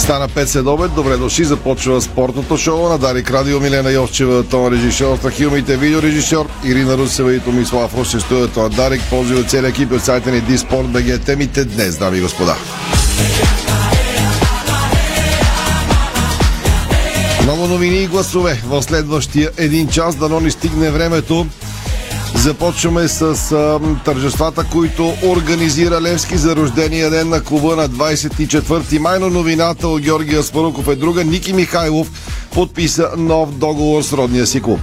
Стана 5 след обед. Добре дошли. Започва спортното шоу на Дарик Радио. Милена Йовчева, тон режисьор, Страхилмите, видеорежисьор, Ирина Русева и Томислав Роше студиото на Дарик. Ползи целият екип от сайта ни Диспорт БГ. Темите днес, дами и господа. Много новини и гласове в следващия един час, дано ни стигне времето. Започваме с а, тържествата, които организира Левски за рождения ден на клуба на 24 май, но новината от Георгия Спаруков е друга. Ники Михайлов подписа нов договор с родния си клуб.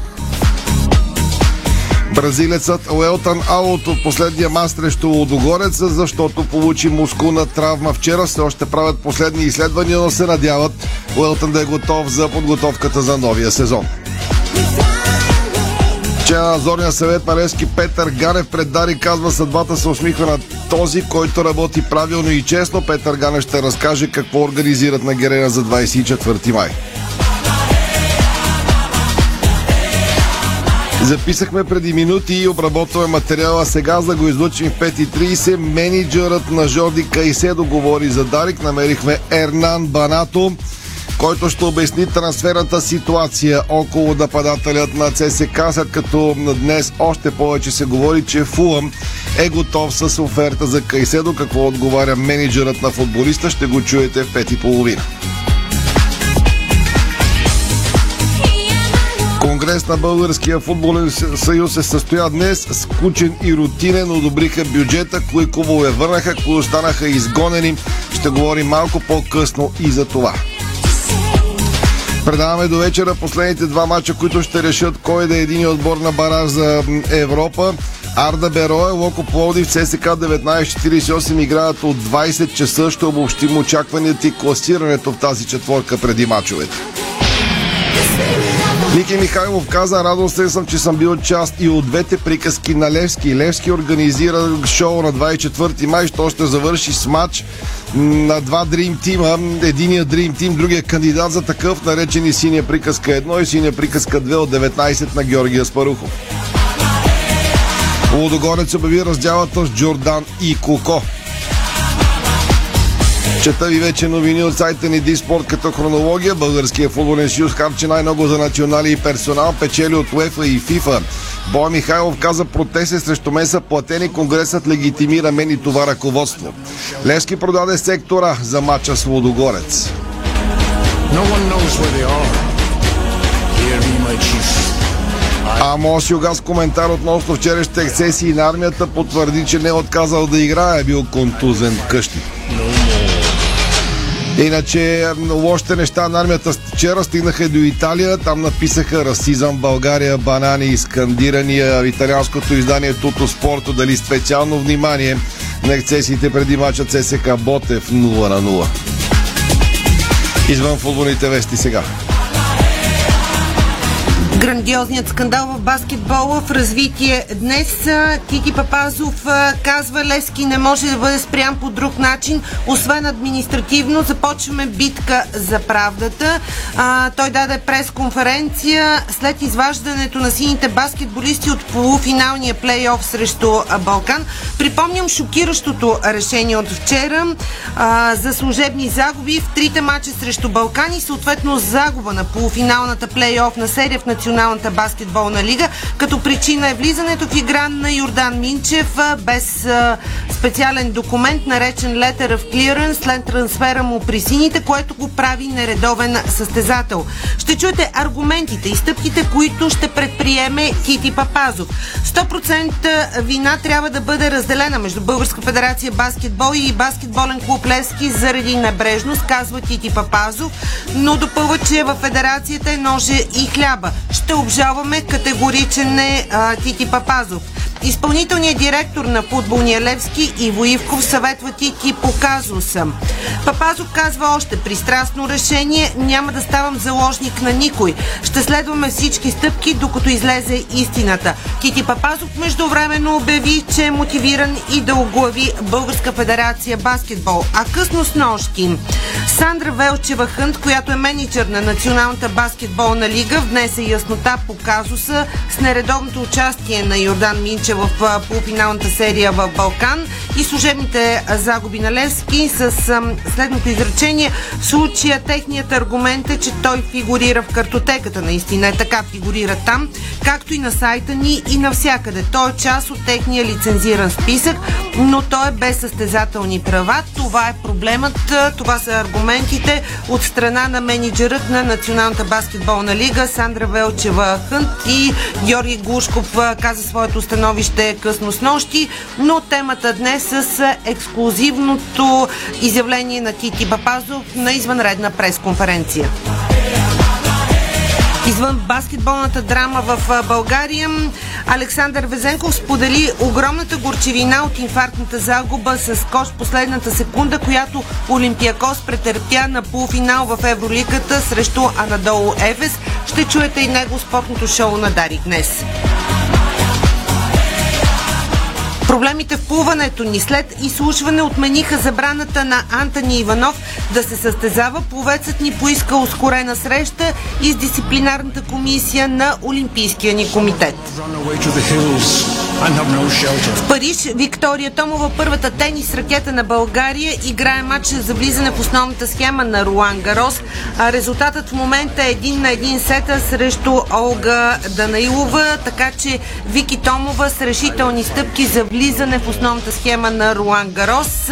Бразилецът Уелтан Аут от последния маст срещу Лодогорец, защото получи мускулна травма вчера. Все още правят последни изследвания, но се надяват Уелтан да е готов за подготовката за новия сезон. Член на надзорния съвет на Левски Петър Ганев пред Дари казва съдбата се усмихва на този, който работи правилно и честно. Петър Ганев ще разкаже какво организират на Герена за 24 май. Записахме преди минути и обработваме материала сега, за да го излучим в 5.30. Менеджерът на Жорди Кайседо говори за Дарик. Намерихме Ернан Банато който ще обясни трансферната ситуация около нападателят на ЦСК, след като днес още повече се говори, че Фулъм е готов с оферта за Кайседо. Какво отговаря менеджерът на футболиста, ще го чуете в 5.30. Конгрес на Българския футболен съюз се състоя днес. Скучен и рутинен одобриха бюджета, кои клубове върнаха, кои останаха изгонени. Ще говорим малко по-късно и за това. Предаваме до вечера последните два мача, които ще решат кой да е един отбор на бараж за Европа. Арда Бероя, Локо Пловдив, ЦСК 1948 играят от 20 часа. Ще обобщим очакванията и класирането в тази четворка преди мачовете. Ники Михайлов каза, радостен съм, че съм бил част и от двете приказки на Левски. Левски организира шоу на 24 май, що ще завърши с матч на два Dream Team. Единия Dream Team, другия кандидат за такъв, наречен и синя приказка 1 и синя приказка 2 от 19 на Георгия Спарухов. Лудогорец обяви разделата с Джордан и Коко. Чета ви вече новини от сайта ни Диспорт като хронология. Българския футболен съюз харчи най-много за национали и персонал, печели от УЕФА и ФИФА. Боя Михайлов каза протести срещу мен са платени, конгресът легитимира мен и това ръководство. Левски продаде сектора за матча с Лудогорец. No а Моси Огас коментар относно вчерашните ексцесии на армията потвърди, че не е отказал да играе, е бил контузен къщи. Иначе лошите неща на армията вчера стигнаха до Италия. Там написаха расизъм България, банани скандирания. Италианското издание Туто Спорто дали специално внимание на ексцесиите преди мача ЦСК Ботев 0 на 0. Извън футболните вести сега. Грандиозният скандал в баскетбола в развитие днес. Кики Папазов казва Левски не може да бъде спрян по друг начин, освен административно. Започваме битка за правдата. А, той даде пресконференция след изваждането на сините баскетболисти от полуфиналния плейоф срещу Балкан. Припомням шокиращото решение от вчера а, за служебни загуби в трите мача срещу Балкан и съответно загуба на полуфиналната плейоф на серия в националната Националната баскетболна лига. Като причина е влизането в игра на Йордан Минчев без специален документ, наречен Letter of Clearance, след трансфера му при сините, което го прави нередовен състезател. Ще чуете аргументите и стъпките, които ще предприеме Кити Папазов. 100% вина трябва да бъде разделена между Българска федерация баскетбол и баскетболен клуб Левски заради небрежност, казва Тити Папазов, но допълва, че в федерацията е ноже и хляба ще обжалваме категоричен е Тити Папазов. Изпълнителният директор на футболния Левски Иво Ивков съветва Тити по казуса. Папазов казва още пристрастно решение, няма да ставам заложник на никой. Ще следваме всички стъпки, докато излезе истината. Тити Папазов междувременно обяви, че е мотивиран и да оглави Българска федерация баскетбол. А късно с нощи Сандра Велчева Хънт, която е менеджер на Националната баскетболна лига, внесе яснота по казуса с нередовното участие на Йордан Минче в полуфиналната серия в Балкан и служебните загуби на Левски с следното изречение. В случая техният аргумент е, че той фигурира в картотеката. Наистина е така, фигурира там, както и на сайта ни и навсякъде. Той е част от техния лицензиран списък, но той е без състезателни права. Това е проблемът, това са аргументите от страна на менеджерът на Националната баскетболна лига Сандра Велчева Хънт и Георги Глушков каза своето становище късно с нощи, но темата днес с ексклюзивното изявление на Тити Бапазов на извънредна пресконференция. Извън баскетболната драма в България, Александър Везенков сподели огромната горчевина от инфарктната загуба с кош последната секунда, която Олимпиакос претърпя на полуфинал в Евроликата срещу Анадолу Ефес. Ще чуете и него спортното шоу на Дарик днес. Проблемите в плуването ни след изслушване отмениха забраната на Антони Иванов да се състезава. Пловецът ни поиска ускорена среща и с дисциплинарната комисия на Олимпийския ни комитет. В Париж Виктория Томова, първата тенис ракета на България, играе матч за влизане в основната схема на Руан Гарос. А резултатът в момента е един на един сета срещу Олга Данаилова, така че Вики Томова с решителни стъпки за влизане в основната схема на Руан Гарос.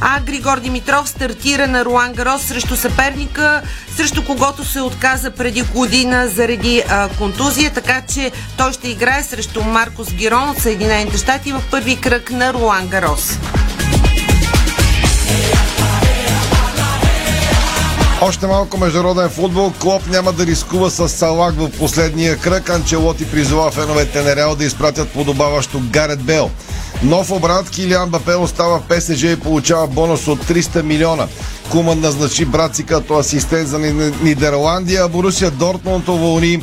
А Григор Димитров стартира на Руан Гарос срещу съперника, срещу когото се отказа преди година заради а, контузия, така че той ще играе срещу Маркос Гирон от Съединените щати в първи кръг на Руан Гарос. Още малко международен футбол. Клоп няма да рискува с Салак в последния кръг. Анчелоти призова феновете на Реал да изпратят подобаващо Гарет Бел. Нов обрат Килиан Бапе остава в ПСЖ и получава бонус от 300 милиона. Куман назначи брат си като асистент за Нидерландия. Борусия Дортмунд уволни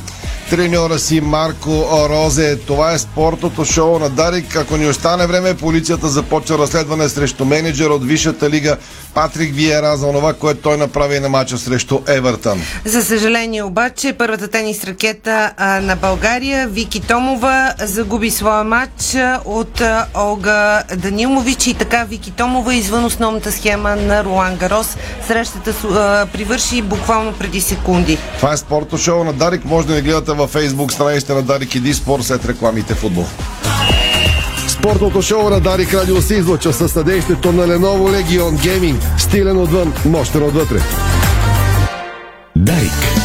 треньора си Марко Розе. Това е спортното шоу на Дарик. Ако ни остане време, полицията започва разследване срещу менеджер от Висшата лига Патрик Виера за това, което той направи на мача срещу Евертън. За съжаление обаче, първата тенис ракета на България, Вики Томова, загуби своя матч от Олга Данилович и така Вики Томова извън основната схема на Руан Гарос. Срещата привърши буквално преди секунди. Това е спортното шоу на Дарик. Може да ни гледате във Facebook страниците на Дарик и Спорт след рекламите футбол. Спортното шоу на Дарик Радио се излъчва със съдействието на Lenovo Legion Gaming. Стилен отвън, мощен отвътре. Дарик.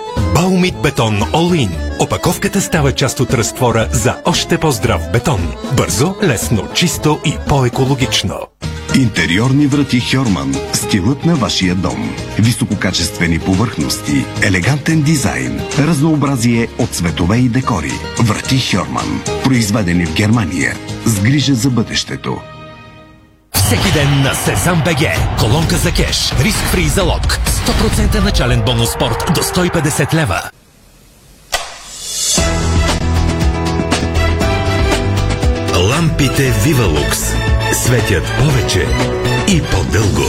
Баумит бетон In. Опаковката става част от разтвора за още по-здрав бетон. Бързо, лесно, чисто и по-екологично. Интериорни врати Хьорман. Стилът на вашия дом. Висококачествени повърхности, елегантен дизайн, разнообразие от цветове и декори. Врати Хьорман. Произведени в Германия. С грижа за бъдещето. Всеки ден на Сезам БГ. Колонка за кеш. Риск фри залог. 100% начален бонус спорт до 150 лева. Лампите Вивалукс светят повече и по-дълго.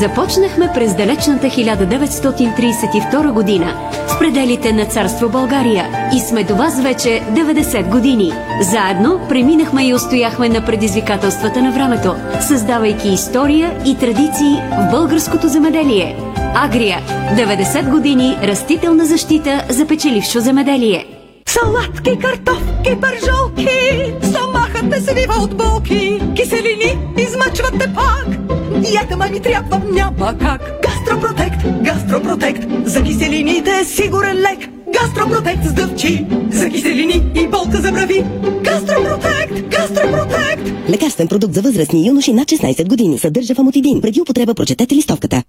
Започнахме през далечната 1932 година пределите на царство България и сме до вас вече 90 години. Заедно преминахме и устояхме на предизвикателствата на времето, създавайки история и традиции в българското земеделие. Агрия – 90 години растителна защита за печелившо земеделие. Салатки, картофки, пържолки, стомахът не свива от болки, киселини, измъчвания диета ма ми трябва, няма как. Гастропротект, гастропротект, за киселините е сигурен лек. Гастропротект с дъвчи, за киселини и болка за брави. Гастропротект, гастропротект. Лекарствен продукт за възрастни юноши над 16 години. Съдържа фамотидин. Преди употреба прочетете листовката.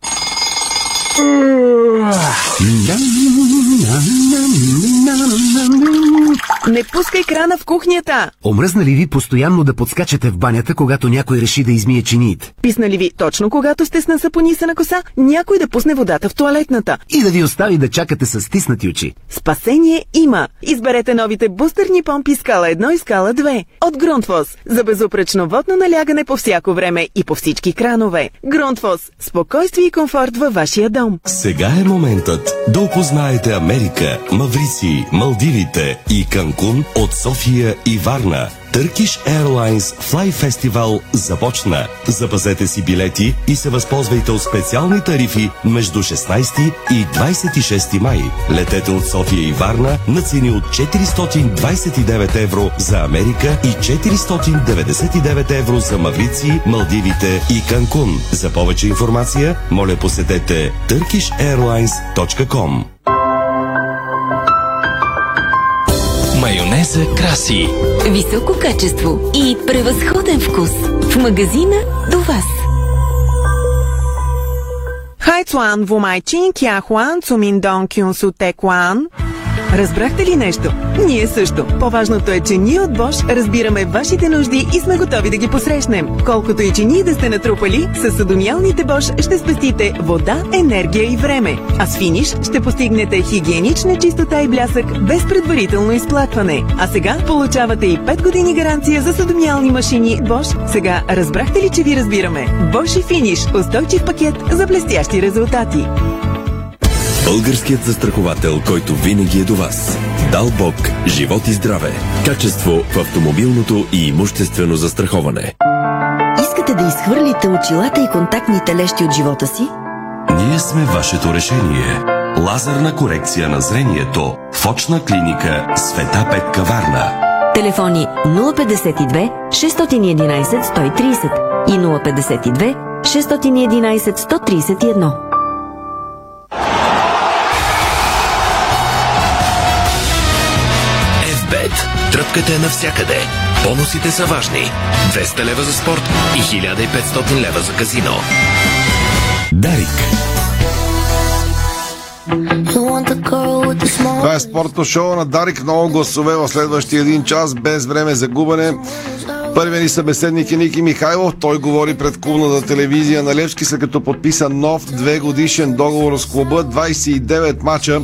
Не пускай крана в кухнята. Омръзна ли ви постоянно да подскачате в банята, когато някой реши да измие чиниите? Писна ли ви точно когато сте с насапонисана коса, някой да пусне водата в туалетната? И да ви остави да чакате с стиснати очи? Спасение има! Изберете новите бустерни помпи скала 1 и скала 2 от Грунтвос за безупречно водно налягане по всяко време и по всички кранове. Грунтвос – спокойствие и комфорт във вашия дом. Сега е моментът да опознаете Америка, Маврици, Малдивите и Канкун от София и Варна. Turkish Airlines Fly Festival започна. Запазете си билети и се възползвайте от специални тарифи между 16 и 26 май. Летете от София и Варна на цени от 429 евро за Америка и 499 евро за Маврици, Малдивите и Канкун. За повече информация, моля посетете turkishairlines.com. Майонеза краси. Високо качество и превъзходен вкус. В магазина до вас. Хайцуан Вумайчин Кяхуан Цуминдон Кюнсу Текуан. Разбрахте ли нещо? Ние също. По-важното е, че ние от Бош разбираме вашите нужди и сме готови да ги посрещнем. Колкото и че ние да сте натрупали, с съдомиалните Бош ще спестите вода, енергия и време. А с финиш ще постигнете хигиенична чистота и блясък без предварително изплакване. А сега получавате и 5 години гаранция за съдомиални машини Бош. Сега разбрахте ли, че ви разбираме? Бош и финиш. Устойчив пакет за блестящи резултати. Българският застраховател, който винаги е до вас. Дал Бог, живот и здраве. Качество в автомобилното и имуществено застраховане. Искате да изхвърлите очилата и контактните лещи от живота си? Ние сме вашето решение. Лазерна корекция на зрението. В очна клиника Света Петка Варна. Телефони 052 611 130 и 052 611 131. Тръпката е навсякъде. Бонусите са важни. 200 лева за спорт и 1500 лева за казино. Дарик. Това е спортно шоу на Дарик. Много гласове в следващия един час, без време за губене. Първият ни събеседник е Ники Михайлов. Той говори пред клубната телевизия на Левски, след като подписа нов две годишен договор с клуба. 29 мача,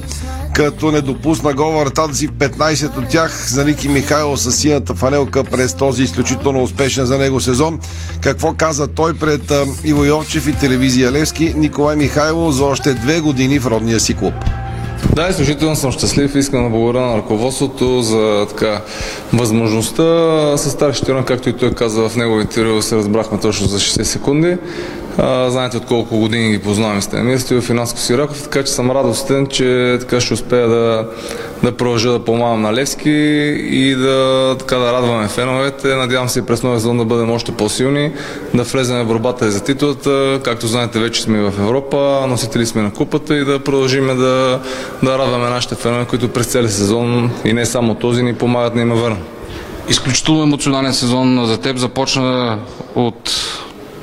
като не допусна гол вратата си в 15 от тях за Ники Михайлов с синята фанелка през този изключително успешен за него сезон. Какво каза той пред Иво Йовчев и телевизия Левски? Николай Михайлов за още две години в родния си клуб. Да, изключително съм щастлив. Искам да благодаря на ръководството за така, възможността с старшите както и той каза в неговите интервю, се разбрахме точно за 60 секунди. Знаете от колко години ги познавам с тези в Финанско Сираков, така че съм радостен, че така ще успея да, да продължа да помагам на Левски и да, така, да радваме феновете. Надявам се и през новия сезон да бъдем още по-силни, да влезем в борбата и за титлата. Както знаете, вече сме в Европа, носители сме на купата и да продължим да, да радваме нашите фенове, които през целия сезон и не само този ни помагат да има върна. Изключително емоционален сезон за теб започна от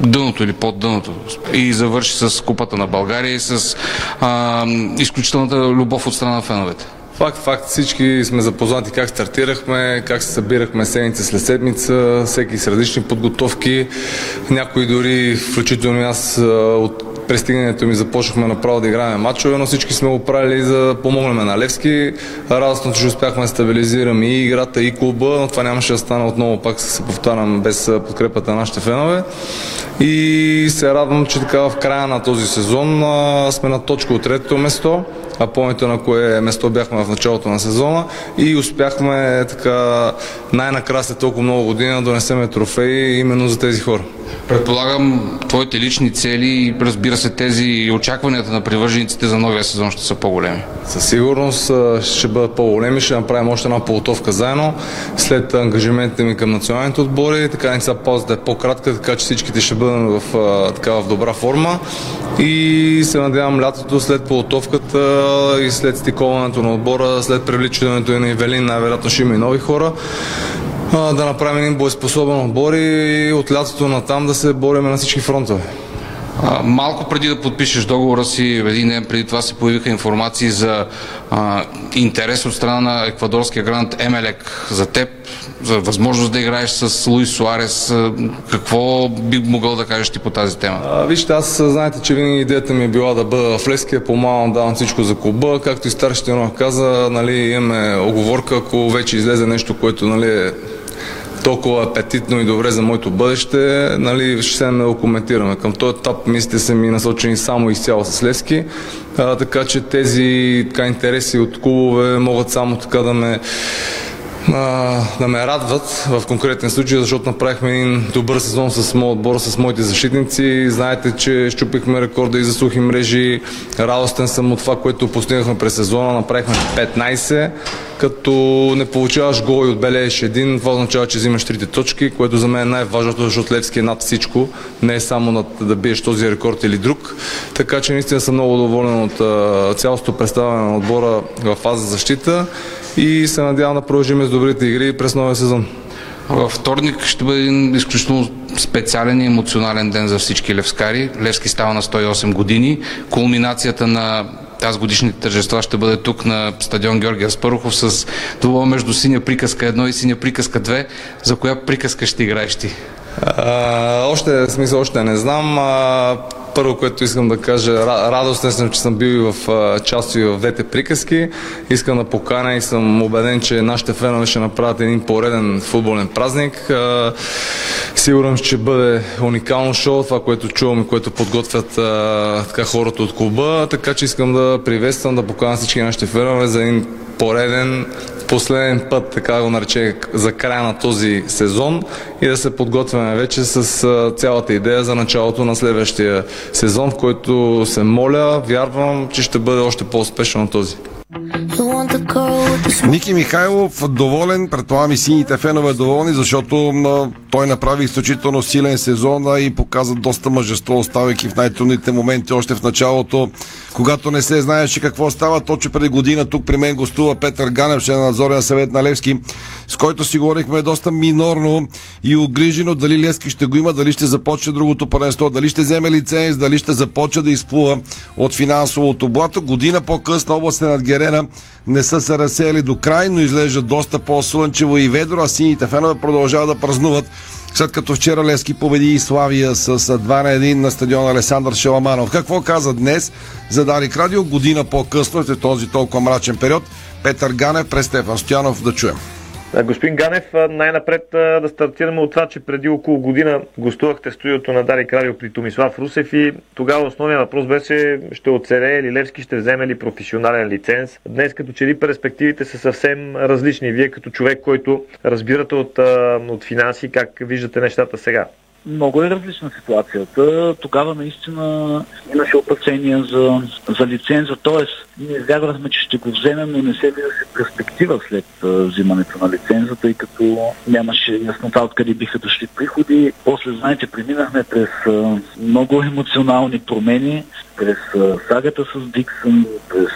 дъното или под дъното и завърши с Купата на България и с а, изключителната любов от страна на феновете. Факт, факт. Всички сме запознати как стартирахме, как се събирахме седмица след седмица, всеки с различни подготовки. Някои дори, включително аз, от пристигането ми започнахме направо да играем матчове, но всички сме го правили за да помогнем на Левски. Радостно, че успяхме да стабилизираме и играта, и клуба, но това нямаше да стане отново, пак се повтарям, без подкрепата на нашите фенове. И се радвам, че така в края на този сезон а, сме на точка от третото место а помните на кое место бяхме в началото на сезона и успяхме така най-накрая след толкова много години да донесеме трофеи именно за тези хора. Предполагам, твоите лични цели и разбира се, тези и очакванията на привържениците за новия сезон ще са по-големи. Със сигурност ще бъдат по-големи, ще направим още една подготовка заедно. След ангажиментите ми към националните отбори, така не са паузата е по-кратка, така че всичките ще бъдем в, така, в добра форма. И се надявам лятото след подготовката и след стиковането на отбора, след привличането на Ивелин, най-вероятно ще има и нови хора да направим един боеспособен отбор и от лятото на там да се борим на всички фронтове. Малко преди да подпишеш договора си, един ден преди това се появиха информации за а, интерес от страна на еквадорския грант Емелек за теб, за възможност да играеш с Луис Суарес. Какво би могъл да кажеш ти по тази тема? А, вижте, аз знаете, че винаги идеята ми е била да бъда в Леския, по-малко давам всичко за клуба. Както и старшите каза, нали, имаме оговорка, ако вече излезе нещо, което нали, е толкова апетитно и добре за моето бъдеще, нали, ще се го коментираме. Към този етап мислите са ми насочени само изцяло с Лески, а, така че тези така, интереси от клубове могат само така да ме да ме радват в конкретен случай, защото направихме един добър сезон с моят отбор, с моите защитници. Знаете, че щупихме рекорда и за сухи мрежи. Радостен съм от това, което постигнахме през сезона. Направихме 15, като не получаваш гол и отбележиш един. Това означава, че взимаш трите точки, което за мен е най-важното, защото Левски е над всичко. Не е само над, да биеш този рекорд или друг. Така че наистина съм много доволен от цялото представяне на отбора в фаза защита и се надявам да продължим с добрите игри през новия сезон. Във вторник ще бъде един изключително специален и емоционален ден за всички левскари. Левски става на 108 години. Кулминацията на тази годишните тържества ще бъде тук на стадион Георгия Спарухов с това между синя приказка 1 и синя приказка 2. За коя приказка ще играеш ти? А, още, смисъл, още не знам. А, първо, което искам да кажа, радостен съм, че съм бил и в част и в двете приказки. Искам да поканя и съм убеден, че нашите фенове ще направят един пореден футболен празник. Сигурен, че бъде уникално шоу, това, което чувам и което подготвят така, хората от клуба. Така че искам да приветствам, да поканя всички нашите фенове за един пореден последен път, така го нарече, за края на този сезон и да се подготвяме вече с цялата идея за началото на следващия сезон, в който се моля, вярвам, че ще бъде още по-успешен от този. Ники Михайлов доволен, предполагам и сините фенове доволни, защото той направи изключително силен сезон и показа доста мъжество, оставайки в най-трудните моменти още в началото, когато не се знаеше какво става. Точно преди година тук при мен гостува Петър Ганев, член на надзорен съвет на Левски, с който си говорихме доста минорно и огрижено дали Левски ще го има, дали ще започне другото паренство, дали ще вземе лиценз, дали ще започне да изплува от финансовото блато. Година по-късно областен над Герена не са се разсеяли до край, но изглежда доста по-слънчево и ведро, а сините фенове продължават да празнуват след като вчера Лески победи и Славия с 2 на 1 на стадиона Александър Шеламанов. Какво каза днес за Дарик Радио година по-късно, след този толкова мрачен период? Петър Ганев през Стефан Стоянов да чуем. Господин Ганев, най-напред да стартираме от това, че преди около година гостувахте студиото на Дарик Радио при Томислав Русев и тогава основният въпрос беше ще оцелее ли Левски, ще вземе ли професионален лиценз. Днес като че ли перспективите са съвсем различни. Вие като човек, който разбирате от, от финанси, как виждате нещата сега? Много е различна ситуацията. Тогава наистина имаше опасения за, за лиценза, т.е. ние вярвахме, че ще го вземем, но не се виждаше перспектива след взимането на лиценза, тъй като нямаше яснота откъде биха дошли приходи. После, знаете, преминахме през много емоционални промени, през сагата с Диксън, през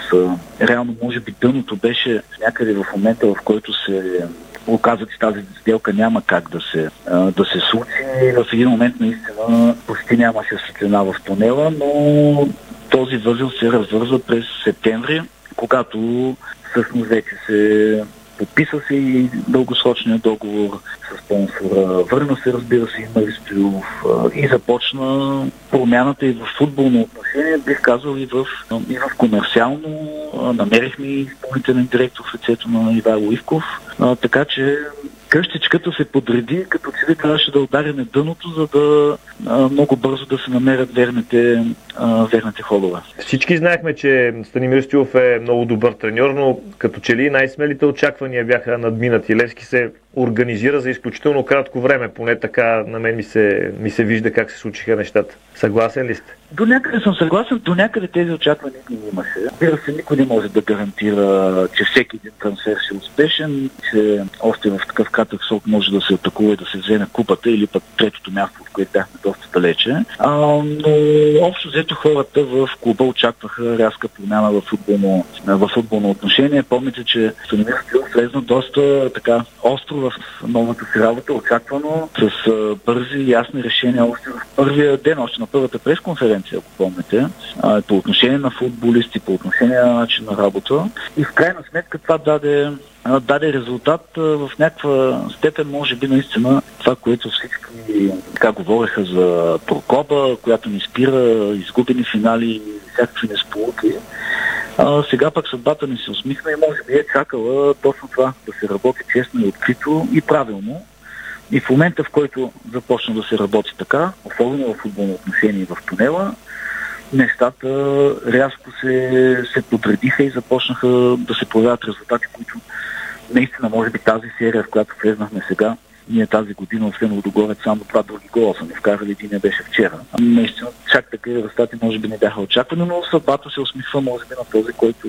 реално може би дъното беше някъде в момента, в който се оказа, че тази сделка няма как да се, да се случи. В един момент наистина почти нямаше светлина в тунела, но този възел се развързва през септември, когато всъщност вече се Подписа се и дългосрочния договор с спонсора. Върна се, разбира се, и Мари Стоилов. И започна промяната и в футболно отношение, бих казал и в, и в комерциално. Намерихме изпълнителен директор в лицето на Ивайло Ивков. Така че къщичката се подреди, като че трябваше да удари на дъното, за да а, много бързо да се намерят верните, а, верните ходове. Всички знаехме, че Станимир Стилов е много добър треньор, но като че ли най-смелите очаквания бяха надминати. Левски се организира за изключително кратко време. Поне така на мен ми се, ми се вижда как се случиха нещата. Съгласен ли сте? До някъде съм съгласен, до някъде тези очаквания ги имаше. Разбира се, никой не може да гарантира, че всеки един трансфер ще е успешен, че още в такъв кратък срок може да се атакува и да се вземе купата или пък третото място, в което бяхме доста далече. А, но общо взето хората в клуба очакваха рязка промяна в футболно, в футболно отношение. Помните, че Станимир Стил влезна доста така остро в новата си работа, очаквано, с бързи и ясни решения още в първия ден, още на първата пресконференция, ако помните, по отношение на футболисти, по отношение на начин на работа. И в крайна сметка това даде даде резултат в някаква степен, може би наистина това, което всички така говореха за Прокоба, която ни спира, изгубени финали, всякакви несполуки. А, сега пък съдбата ни се усмихна и може би е чакала точно това, да се работи честно и открито и правилно. И в момента, в който започна да се работи така, особено в футболно отношение в тунела, нещата рязко се, се подредиха и започнаха да се появяват резултати, които наистина, може би тази серия, в която влезнахме сега, ние тази година, освен Лодогорец, само два други гола са ни вкарали, един не беше вчера. Наистина, чак такива резултати може би не бяха очаквани, но съдбата се усмихва, може би, на този, който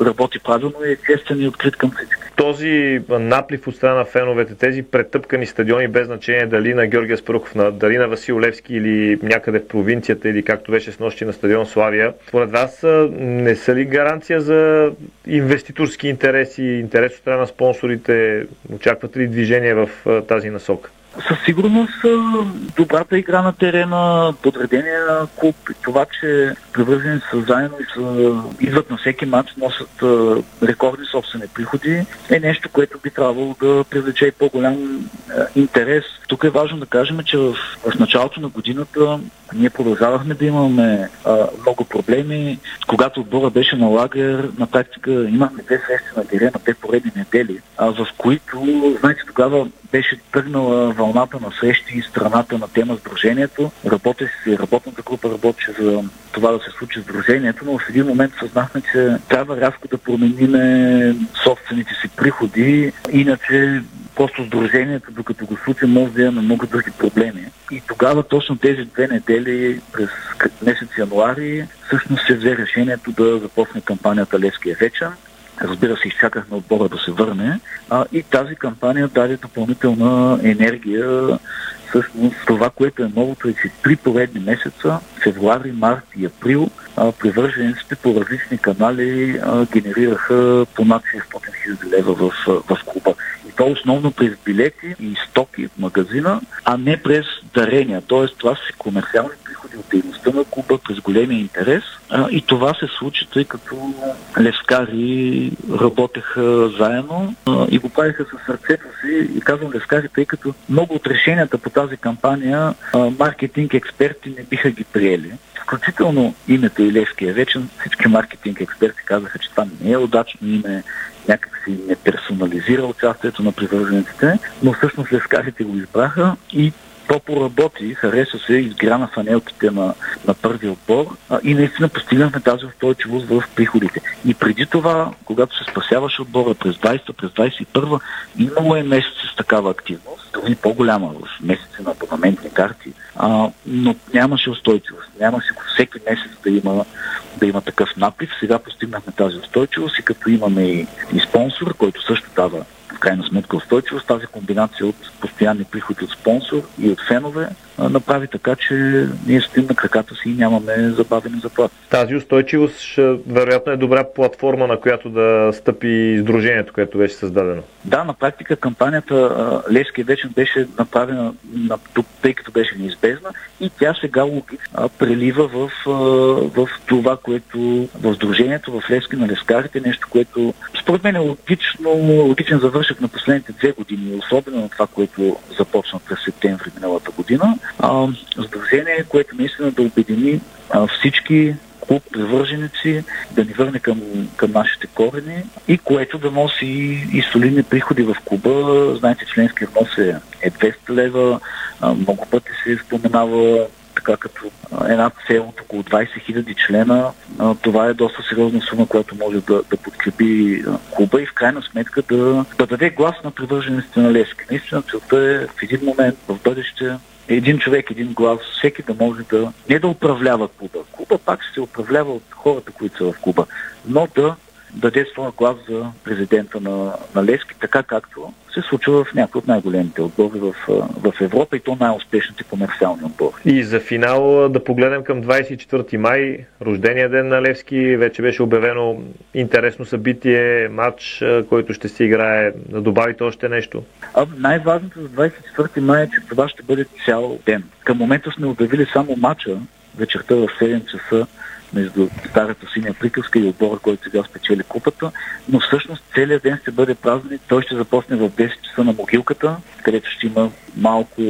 работи правилно и е честен и открит към всички. Този наплив от страна на феновете, тези претъпкани стадиони без значение дали на Георгия Спарухов, на, дали на Васил Левски или някъде в провинцията или както беше с нощи на стадион Славия, според вас не са ли гаранция за инвеститорски интереси, интерес от страна на спонсорите? Очаквате ли движение в тази насока? Със сигурност добрата игра на терена, подредения клуб и това, че привързани са заедно и са, идват на всеки матч, носят рекордни собствени приходи, е нещо, което би трябвало да привлече и по-голям интерес. Тук е важно да кажем, че в, в началото на годината ние продължавахме да имаме а, много проблеми. Когато отбора беше на лагер, на практика имахме две срещи на терена, две поредни недели, а, в които, знаете, тогава беше тръгнала вълната на срещи и страната на тема Сдружението. Работеше си, работната група работеше за това да се случи Сдружението, но в един момент съзнахме, че трябва рязко да промениме собствените си приходи, иначе просто Сдружението, докато го случи, може да имаме много други проблеми. И тогава точно тези две недели през месец януари всъщност се взе решението да започне кампанията Левския вечер. Разбира се, изчакахме отбора да се върне а, и тази кампания даде допълнителна енергия. Всъщност това, което е новото е, че три поредни месеца, февруари, март и април, привържениците по различни канали а, генерираха по над 600 000 лева в, в клуба. И то основно през билети и стоки в магазина, а не през дарения. Тоест това са комерциални приходи от дейността на клуба през големия интерес. А, и това се случи, тъй като левскари работеха заедно а, и го правиха със сърцето си. И казвам левскари, тъй като много от решенията по тази кампания а, маркетинг експерти не биха ги приели включително името Илевски е вечен. Всички маркетинг експерти казаха, че това не е удачно име, някак си не персонализира участието на привържениците, но всъщност лескарите го избраха и то поработи, хареса се, изгря на фанелките на, на първи отбор а, и наистина постигнахме тази устойчивост в приходите. И преди това, когато се спасяваше отбора през 20-та, през 21-та, имало е месеци с такава активност, дори по-голяма в месеци на абонаментни карти, а, но нямаше устойчивост. Нямаше всеки месец да има, да има такъв наплив. Сега постигнахме тази устойчивост и като имаме и, и спонсор, който също дава в крайна сметка устойчивост, тази комбинация от постоянни приходи от спонсор и от фенове направи така, че ние стоим на краката си и нямаме забавени заплати. Тази устойчивост ще, вероятно е добра платформа, на която да стъпи издружението, което беше създадено. Да, на практика кампанията Левски вечен беше направена на, тъй като беше неизбежна и тя сега логично прелива в, в това, което в Сдружението, в Левски на Лескарите, нещо, което според мен е логично, логичен завършък на последните две години, особено на това, което започна през септември миналата година. А, сдружение, което наистина да обедини а, всички клуб привърженици, да ни върне към, към нашите корени и което да носи и солидни приходи в клуба. Знаете, членски внос е, е 200 лева. А, много пъти се споменава така като една цел от около 20 000 члена. Това е доста сериозна сума, която може да, да подкрепи клуба и в крайна сметка да, да даде глас на привърженостите на Левски. Наистина целта е в един момент, в бъдеще, един човек, един глас, всеки да може да не да управлява клуба. Клуба пак ще се управлява от хората, които са в клуба, но да даде своя глас за президента на, на Левски, така както се случва в някои от най-големите отбори в, в Европа и то най-успешните комерциални отбори. И за финал да погледнем към 24 май, рождения ден на Левски. Вече беше обявено интересно събитие, матч, който ще се играе. Да добавите още нещо? А, най-важното за 24 май е, че това ще бъде цял ден. Към момента сме обявили само матча вечерта в 7 часа между старата синя приказка и отбора, който сега спечели купата, но всъщност целият ден ще бъде празник. Той ще започне в 10 часа на могилката, където ще има малко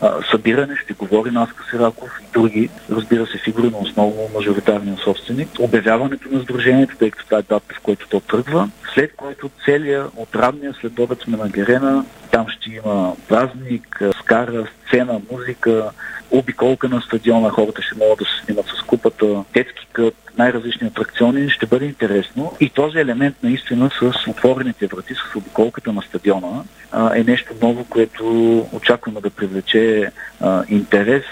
а, събиране, ще говори Наска Сираков и други, разбира се, фигури на основно мажоритарния собственик. Обявяването на сдружението, тъй като това е дата, в който то тръгва, след което целият от ранния следобед сме на Герена, там ще има празник, скара, сцена, музика, обиколка на стадиона, хората ще могат да се снимат с купата, детски кът, най-различни атракциони, ще бъде интересно. И този елемент наистина с отворените врати, с обиколката на стадиона е нещо ново, което очакваме да привлече интерес.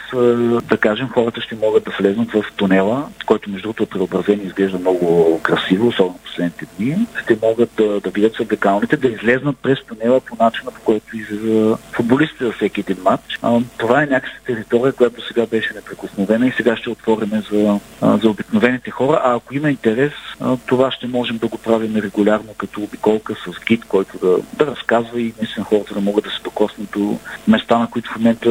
Да кажем, хората ще могат да влезнат в тунела, който между другото е преобразен изглежда много красиво, особено последните дни. Ще могат да, да видят съблекалните, да излезнат през тунела по начина, по който излиза футболистите за всеки един матч. Това е някаква територия, която сега беше неприкосновена и сега ще отвориме за, за обикновените хора, а ако има интерес, това ще можем да го правим регулярно като обиколка с гид, който да, да разказва и наистина хората да могат да се докоснат до места, на които в момента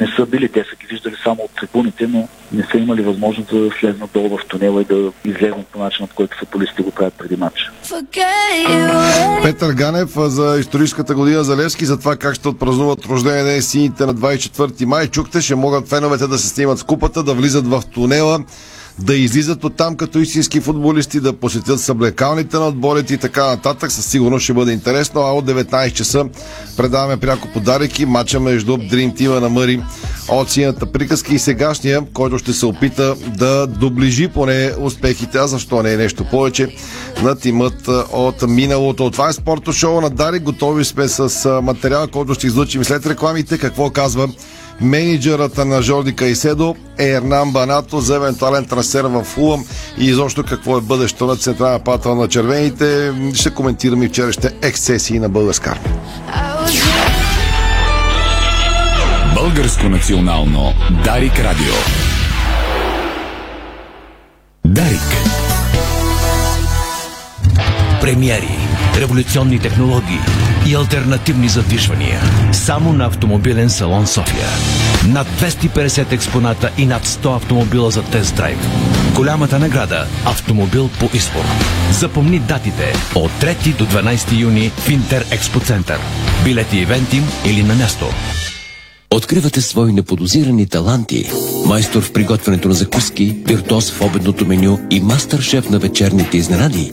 не са били. Те са ги виждали само от трибуните, но не са имали възможност да слезнат долу в тунела и да излезнат по начинът, който футболистите го правят преди матча. Петър Ганев за историческата година за Левски, за това как ще отпразнуват рождение ден сините на 24 май. Чухте, ще могат феновете да се снимат с купата, да влизат в тунела да излизат от там като истински футболисти, да посетят съблекалните на отборите и така нататък. Със сигурност ще бъде интересно. А от 19 часа предаваме пряко подаръки. Матча между Dream Team на Мъри от синята приказка и сегашния, който ще се опита да доближи поне успехите, а защо не е нещо повече на тимът от миналото. Това е спорто шоу на Дари. Готови сме с материал, който ще излучим след рекламите. Какво казва менеджерата на Жорди Кайседо е Ернан Банато за евентуален трансфер в Фулъм и изобщо какво е бъдещето на централна патъл на червените. Ще коментираме и вчерашните ексцесии на българска Българско национално Дарик Радио. Дарик. Премиери, революционни технологии и альтернативни задвижвания. Само на автомобилен салон София. Над 250 експоната и над 100 автомобила за тест драйв. Голямата награда – автомобил по избор. Запомни датите от 3 до 12 юни в Интер Експо Център. Билети ивентим или на място. Откривате свои неподозирани таланти. Майстор в приготвянето на закуски, виртуоз в обедното меню и мастър-шеф на вечерните изненади.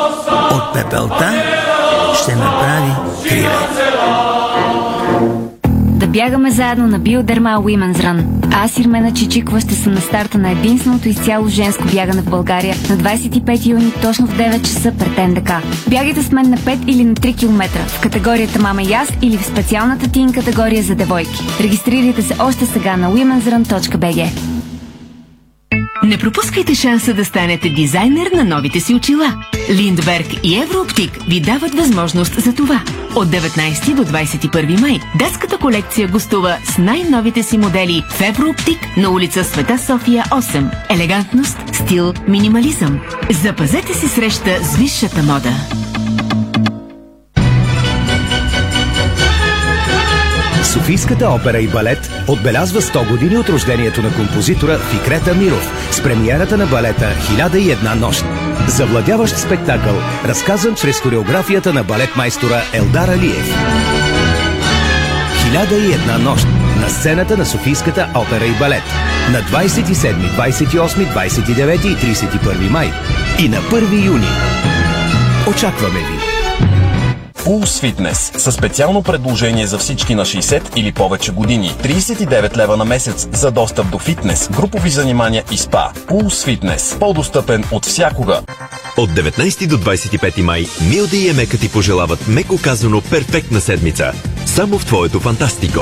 От пепелта ще направи криле. Да бягаме заедно на Биодерма Women's Run. Аз Ирмена Чичикова ще съм на старта на единственото изцяло женско бягане в България на 25 юни точно в 9 часа пред НДК. Бягайте с мен на 5 или на 3 км в категорията Мама аз или в специалната тин категория за девойки. Регистрирайте се още сега на womensrun.bg. Не пропускайте шанса да станете дизайнер на новите си очила. Линдберг и Еврооптик ви дават възможност за това. От 19 до 21 май детската колекция гостува с най-новите си модели в Еврооптик на улица Света София 8. Елегантност, стил, минимализъм. Запазете си среща с висшата мода. Софийската опера и балет отбелязва 100 години от рождението на композитора Фикрета Миров с премиерата на балета «1001 нощ». Завладяващ спектакъл, разказан чрез хореографията на балетмайстора Елдар Алиев. «1001 нощ» на сцената на Софийската опера и балет на 27, 28, 29 и 31 май и на 1 юни. Очакваме ви! Pulse Fitness със специално предложение за всички на 60 или повече години. 39 лева на месец за достъп до фитнес, групови занимания и спа. Pulse Fitness. По-достъпен от всякога. От 19 до 25 май Милда и Емека ти пожелават меко казано перфектна седмица. Само в твоето фантастико.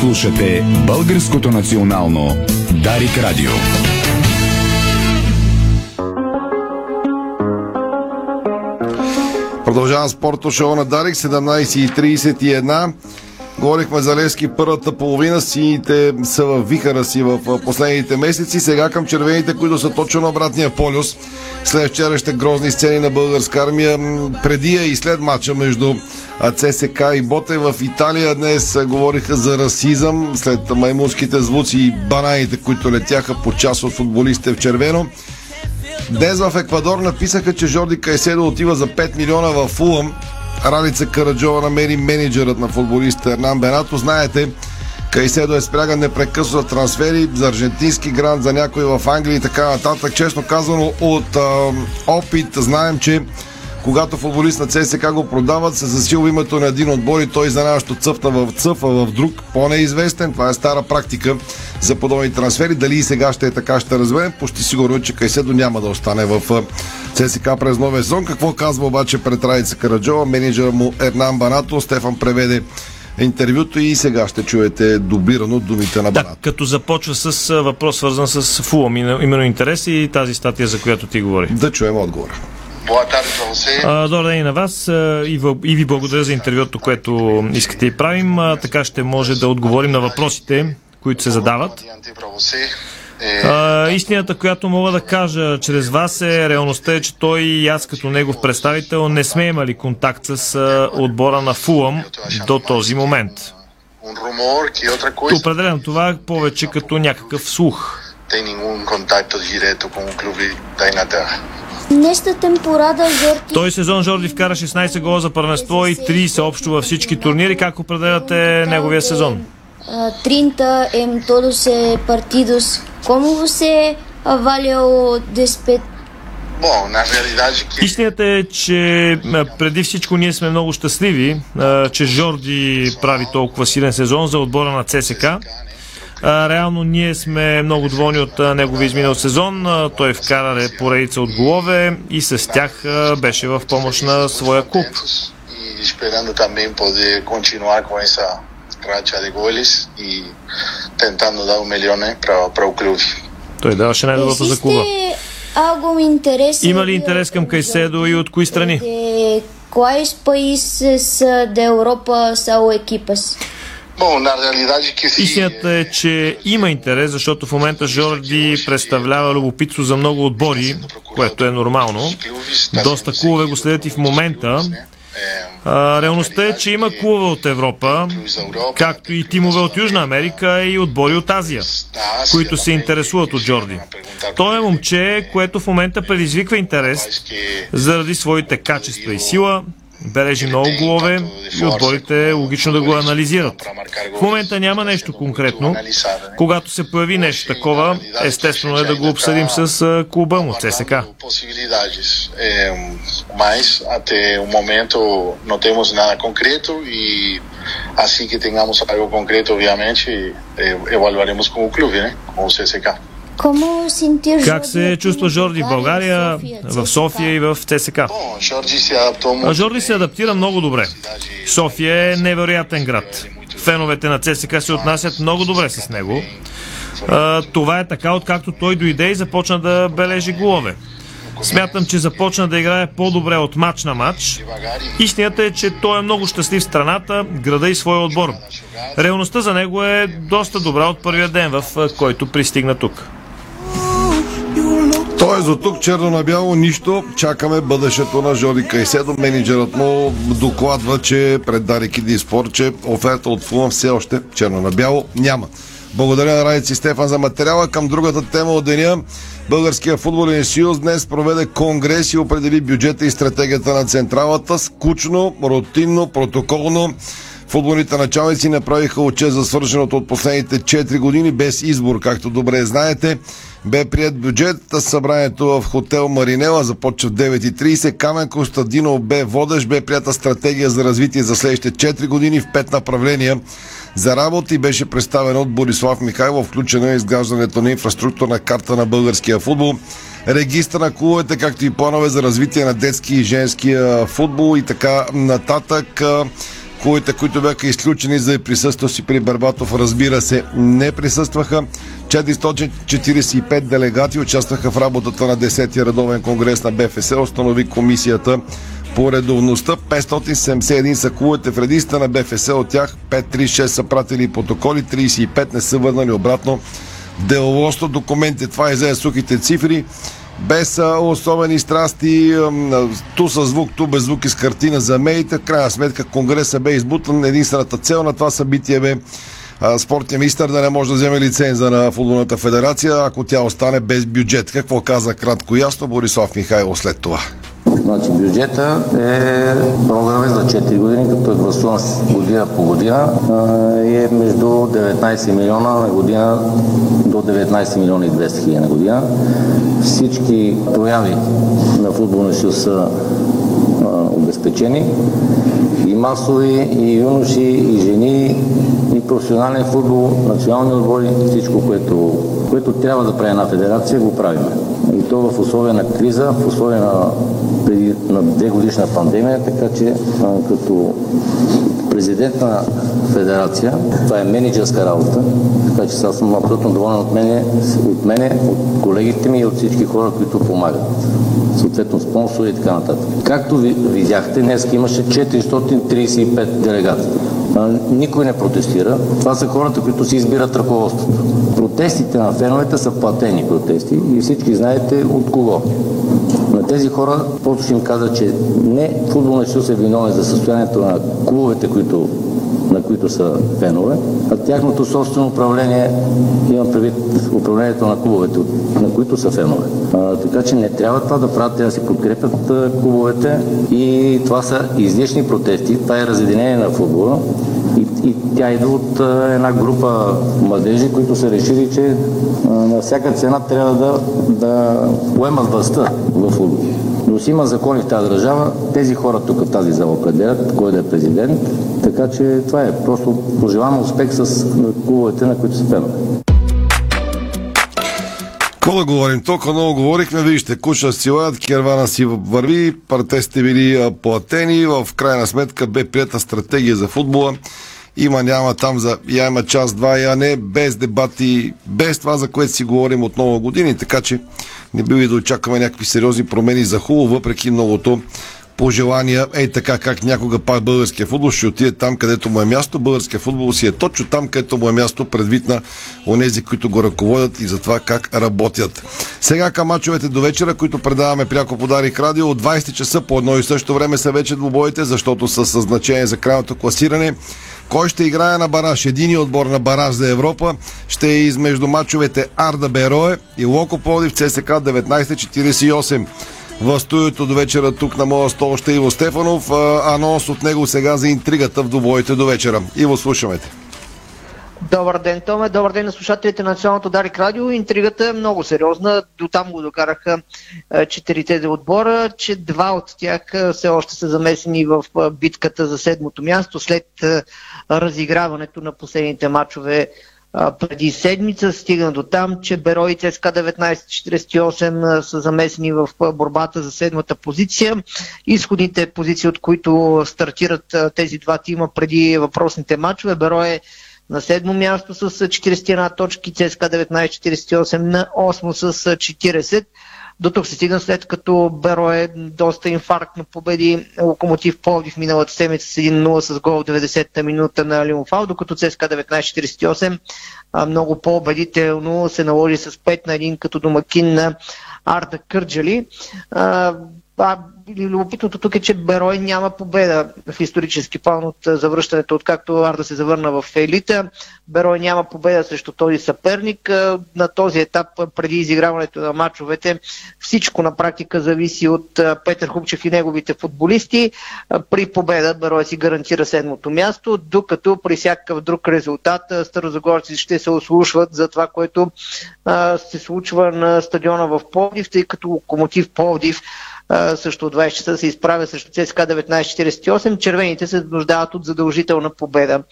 Слушате Българското национално Дарик Радио. Продължавам спорто шоу на Дарик 17.31. Говорихме за Левски първата половина, сините са в вихара си в последните месеци. Сега към червените, които са точно на обратния полюс. След вчерашните грозни сцени на българска армия, преди и след матча между ЦСК и Боте в Италия днес говориха за расизъм след маймунските звуци и бананите, които летяха по част от футболистите в червено. Днес в Еквадор написаха, че Жорди Кайседо отива за 5 милиона в Фулъм. Ралица Караджова намери менеджерът на футболиста Ернан Бенато. Знаете, Кайседо е спряган непрекъснато трансфери за аржентински грант, за някой в Англия и така нататък. Честно казано, от а, опит знаем, че когато футболист на ЦСК го продават, се засилва името на един отбор и той изненадващо цъфта в цъфа в друг, по-неизвестен. Това е стара практика за подобни трансфери. Дали и сега ще е така, ще разберем. Почти сигурно, че Кайседо няма да остане в ЦСК през новия сезон. Какво казва обаче пред Райца Караджова, менеджера му Ернан Банато. Стефан преведе интервюто и сега ще чуете дублирано думите на Банато. Да, като започва с въпрос свързан с Фулъм, именно интерес и тази статия, за която ти говори. Да чуем отговора. Добър ден и на вас и, и ви благодаря за интервюто, което искате и правим. Така ще може да отговорим на въпросите, които се задават. А, истината, която мога да кажа чрез вас е, реалността е, че той и аз като негов представител не сме имали контакт с отбора на Фулъм до този момент. Определено това е повече като някакъв слух. Днешната темпорада Жорди... Той сезон Жорди вкара 16 гола за първенство и 30 общо във всички турнири. Как определяте неговия сезон? 30 em todos eh, partidos. Como você avalia o. Истината е, че преди всичко ние сме много щастливи, че Жорди прави толкова силен сезон за отбора на ЦСК. Реално ние сме много доволни от неговия изминал сезон. Той вкара поредица от голове и с тях беше в помощ на своя клуб. racha de goles y tentando dar un millón para, para o clube. Той даваше най-доброто за клуба. Има ли интерес към Кайседо и от кои страни? Quais países de Europa são equipas? Истината е, че има интерес, защото в момента Жорди представлява любопитство за много отбори, което е нормално. Доста клубове го следят и в момента. А, реалността е, че има клубове от Европа, както и тимове от Южна Америка и отбори от Азия, които се интересуват от Джорди. Той е момче, което в момента предизвиква интерес заради своите качества и сила, бележи много голове и отборите е логично да го анализират. В момента няма нещо конкретно. Когато се появи нещо такова, естествено е да го обсъдим с клуба му, ЦСК. Mas até o momento não temos nada concreto e assim que tenhamos algo concreto, obviamente, evaluaremos com o clube, né? com o CSK. Как се чувства Жорди в България, в София и в ЦСК? Жорди се адаптира много добре. София е невероятен град. Феновете на ЦСК се отнасят много добре с него. Това е така, откакто той дойде и започна да бележи голове. Смятам, че започна да играе по-добре от матч на матч. Истината е, че той е много щастлив в страната, града и своя отбор. Реалността за него е доста добра от първия ден, в който пристигна тук. Тоест от тук черно на бяло нищо. Чакаме бъдещето на Жоди Кайседо. Менеджерът му докладва, че пред Дарик и че оферта от Фулъм все още черно на бяло няма. Благодаря на Райци Стефан за материала. Към другата тема от деня. Българския футболен съюз днес проведе конгрес и определи бюджета и стратегията на централата. Скучно, рутинно, протоколно. Футболните началници направиха отчет за свършеното от последните 4 години без избор, както добре знаете. Бе прият бюджет. Събранието в хотел Маринела започва в 9.30. Камен Костадинов бе водещ. Бе прията стратегия за развитие за следващите 4 години в 5 направления за работа и беше представен от Борислав Михайлов, включено е изграждането на инфраструктурна карта на българския футбол, регистра на клубовете, както и планове за развитие на детски и женския футбол и така нататък. Клубите, които бяха изключени за присъствие си при Барбатов, разбира се, не присъстваха. 445 делегати участваха в работата на 10-ти редовен конгрес на БФС, установи комисията по редовността 571 са клубовете в редиста на БФС, от тях 536 са пратили протоколи, 35 не са върнали обратно деловодство документи. Това е за сухите цифри без а, особени страсти, а, ту с звук, ту без звук и с картина за. В крайна сметка конгреса бе избутан. Единствената цел на това събитие бе спортния министър да не може да вземе лиценза на футболната федерация, ако тя остане без бюджет. Какво каза кратко ясно Борислав Михайлов след това? Значи бюджета е програмен за 4 години, като е гласуван година по година и е между 19 милиона на година до 19 милиона и 200 хиляди на година. Всички прояви на футболния съюз са обезпечени и масови, и юноши, и жени, професионален футбол, национални отбори, всичко, което, което трябва да прави една федерация, го правим. И то в условия на криза, в условия на, преди, на две годишна пандемия, така че а, като президент на федерация, това е менеджерска работа, така че аз съм абсолютно доволен от мене, от мене, от колегите ми и от всички хора, които помагат. Съответно спонсори и така нататък. Както ви, видяхте, днес имаше 435 делегати. Никой не протестира. Това са хората, които си избират ръководството. Протестите на феновете са платени протести и всички знаете от кого. На тези хора просто ще им каза, че не футболния съюз е виновен за състоянието на клубовете, които на които са фенове, а тяхното собствено управление, имам предвид управлението на клубовете, на които са фенове. А, така че не трябва това да правят, те да си подкрепят а, клубовете. И това са излишни протести, това е разединение на футбола. И, и тя идва от а, една група младежи, които са решили, че а, на всяка цена трябва да, да поемат властта в футбол. Но си има закони в тази държава, тези хора тук в тази зала определят кой да е президент, така че това е. Просто пожелавам успех с клубовете, на които се фенове. Какво да говорим? Толкова много говорихме. Вижте, куша си ладят, кервана си върви, партесите били платени. В крайна сметка бе прията стратегия за футбола. Има, няма там за я има час, два, я не, без дебати, без това, за което си говорим от много години. Така че не бива и да очакваме някакви сериозни промени за хубаво, въпреки многото пожелания, ей така как някога пак българския футбол ще отиде там, където му е място. Българския футбол си е точно там, където му е място, предвид на онези, които го ръководят и за това как работят. Сега към мачовете до вечера, които предаваме пряко подарих радио. От 20 часа по едно и също време са вече двубоите, защото са със значение за крайното класиране. Кой ще играе на бараж? Едини отбор на бараж за Европа ще е измежду мачовете Арда Берое и Локо Плодив ЦСК 1948. В студиото до вечера тук на моя стол ще е Иво Стефанов. Анонс от него сега за интригата в добоите до вечера. Иво, слушаме те. Добър ден, Томе. Добър ден на слушателите на Националното Дарик Радио. Интригата е много сериозна. До там го докараха четирите отбора, че два от тях все още са замесени в битката за седмото място след разиграването на последните матчове преди седмица стигна до там, че Беро и ЦСКА 1948 са замесени в борбата за седмата позиция. Изходните позиции, от които стартират тези два тима преди въпросните матчове, Беро е на седмо място с 41 точки, ЦСКА 1948 на 8 с 40. До тук се стигна след като Беро е доста инфарктно победи Локомотив Пловдив миналата седмица с 1-0 с гол в 90-та минута на Лимофал, докато ЦСКА 1948 много по-убедително се наложи с 5 на 1 като домакин на Арда Кърджали. А, любопитното тук е, че Берой няма победа в исторически план от завръщането, откакто Арда се завърна в елита. Берой няма победа срещу този съперник. На този етап, преди изиграването на матчовете, всичко на практика зависи от Петър Хупчев и неговите футболисти. При победа Берой си гарантира седмото място, докато при всякакъв друг резултат старозагорци ще се ослушват за това, което се случва на стадиона в Пловдив, тъй като Локомотив Пловдив също от 20 часа се изправя срещу ЦСКА 1948. Червените се нуждават от задължителна победа.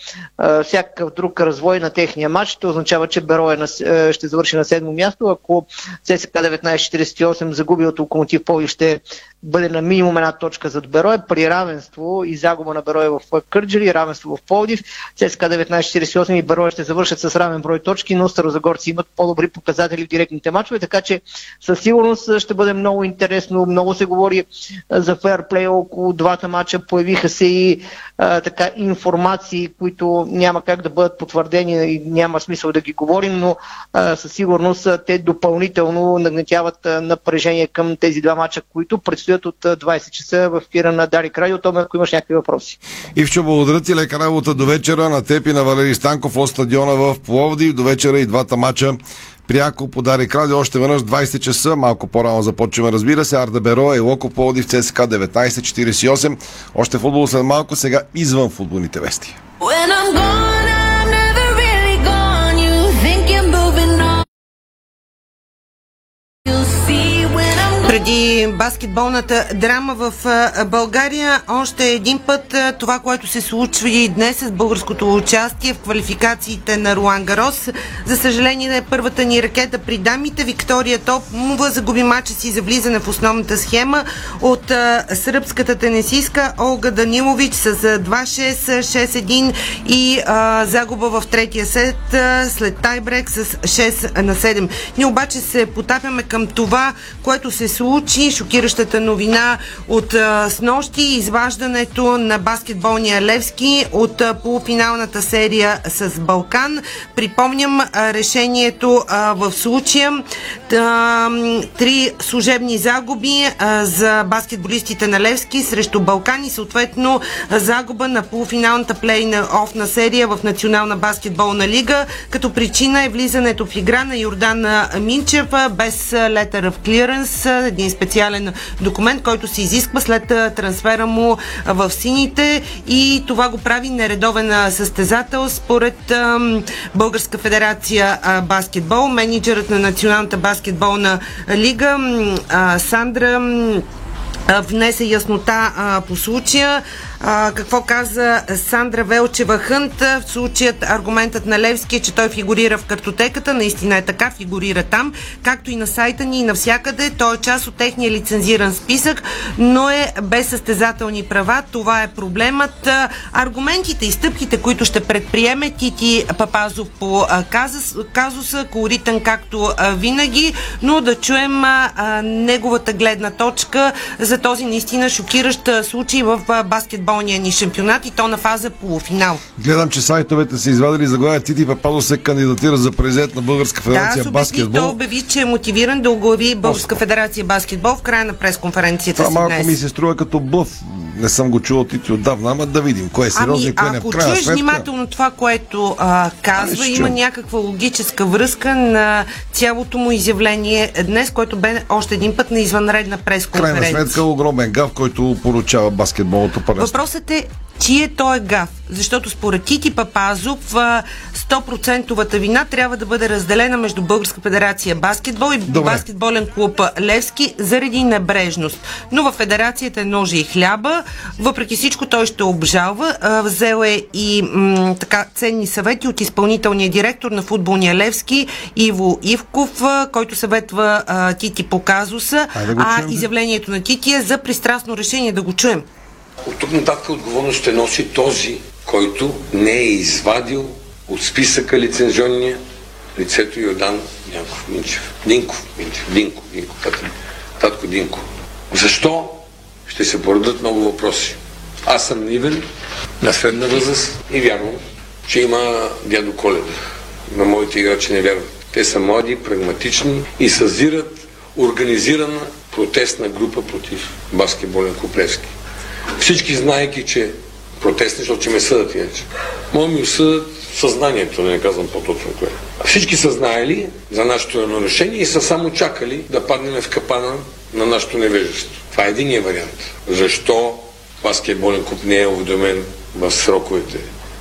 Всякакъв друг развой на техния матч ще означава, че Беро ще завърши на седмо място. Ако ЦСКА 1948 загуби от Локомотив Поли, ще бъде на минимум една точка зад Берое, при равенство и загуба на Берое в Кърджали, равенство в Полдив. ЦСКА 1948 и Берое ще завършат с равен брой точки, но старозагорци имат по-добри показатели в директните матчове, така че със сигурност ще бъде много интересно. Много се говори за фейрплей около двата матча. Появиха се и а, така информации, които няма как да бъдат потвърдени и няма смисъл да ги говорим, но а, със сигурност те допълнително нагнетяват напрежение към тези два матча, които предстоят от 20 часа в ефира на Дарик Радио. Томе, ако имаш някакви въпроси. Ивчо, благодаря ти. Лека работа до вечера на теб и на Валери Станков от стадиона в Пловдив. До вечера и двата матча пряко по Дарик Радио. Още веднъж 20 часа, малко по-рано започваме, разбира се. Арда Беро и Локо Пловдив ЦСКА 1948. Още футбол след малко, сега извън футболните вести. Преди баскетболната драма в България, още един път това, което се случва и днес с българското участие в квалификациите на Руан Гарос. За съжаление, е първата ни ракета при дамите. Виктория Топмова загуби мача си за влизане в основната схема от сръбската тенесистка Олга Данилович с 2-6, 6-1 и а, загуба в третия сет а, след тайбрек с 6 на 7. Ние обаче се потапяме към това, което се случи шокиращата новина от а, снощи изваждането на баскетболния Левски от а, полуфиналната серия с Балкан. Припомням а, решението а, в случая. А, три служебни загуби а, за баскетболистите на Левски срещу Балкан и съответно загуба на полуфиналната плей-офна серия в Национална баскетболна лига. Като причина е влизането в игра на Йордан Минчев без letter of clearance, един специален документ, който се изисква след трансфера му в сините и това го прави нередовен състезател според Българска федерация баскетбол. Менеджерът на Националната баскетболна лига Сандра внесе яснота по случая. А, какво каза Сандра Велчева Хънт? В случаят аргументът на Левски е, че той фигурира в картотеката. Наистина е така, фигурира там. Както и на сайта ни и навсякъде. Той е част от техния лицензиран списък, но е без състезателни права. Това е проблемът. Аргументите и стъпките, които ще предприеме Тити Папазов по казус, казуса, колоритен както винаги, но да чуем неговата гледна точка за този наистина шокиращ случай в баскетболния ни шампионат и то на фаза полуфинал. Гледам, че сайтовете са извадили заглавия Тити Пападо се кандидатира за президент на Българска федерация да, баскетбол. Той обяви, че е мотивиран да оглави Българска федерация баскетбол в края на пресконференцията Това си малко днес. ми се струва като блъв. Не съм го чувал Тити отдавна, ама да видим кое е сериозно Ами, и кое не ако чуеш сметка. внимателно това, което а, казва, Ами, ще има някаква логическа връзка на цялото му изявление днес, което бе още един път на извънредна В крайна пресконференция. сметка огромен гав, който поручава баскетболното първенство. Въпросът е, чие той е гаф? Защото според Тити Папазов а, 100%-овата вина трябва да бъде разделена между Българска федерация баскетбол и Добре. баскетболен клуб Левски заради небрежност. Но в федерацията е ножи и хляба. Въпреки всичко той ще обжалва. Взел е и м, така ценни съвети от изпълнителния директор на футболния Левски Иво Ивков, който съветва а, Тити по казуса. Го а изявлението на Тити е за пристрастно решение. Да го чуем. От тук нататък отговорност ще носи този, който не е извадил от списъка лицензионния лицето Йордан Янков Минчев. Динков Минчев. Динко, Динко, татко, татко Динко. Защо? Ще се породят много въпроси. Аз съм наивен, на средна възраст и вярвам, че има дядо Коледа. На моите играчи не вярвам. Те са млади, прагматични и съзират организирана протестна група против баскетболен клуб Левски. Всички знаеки, че протестни, защото че ме съдат иначе. Може ми осъдат съзнанието, не казвам по-точно кое. Всички са знаели за нашето едно решение и са само чакали да паднем в капана на нашето невежество. Това е единия вариант. Защо баскетболен клуб не е уведомен в сроковете,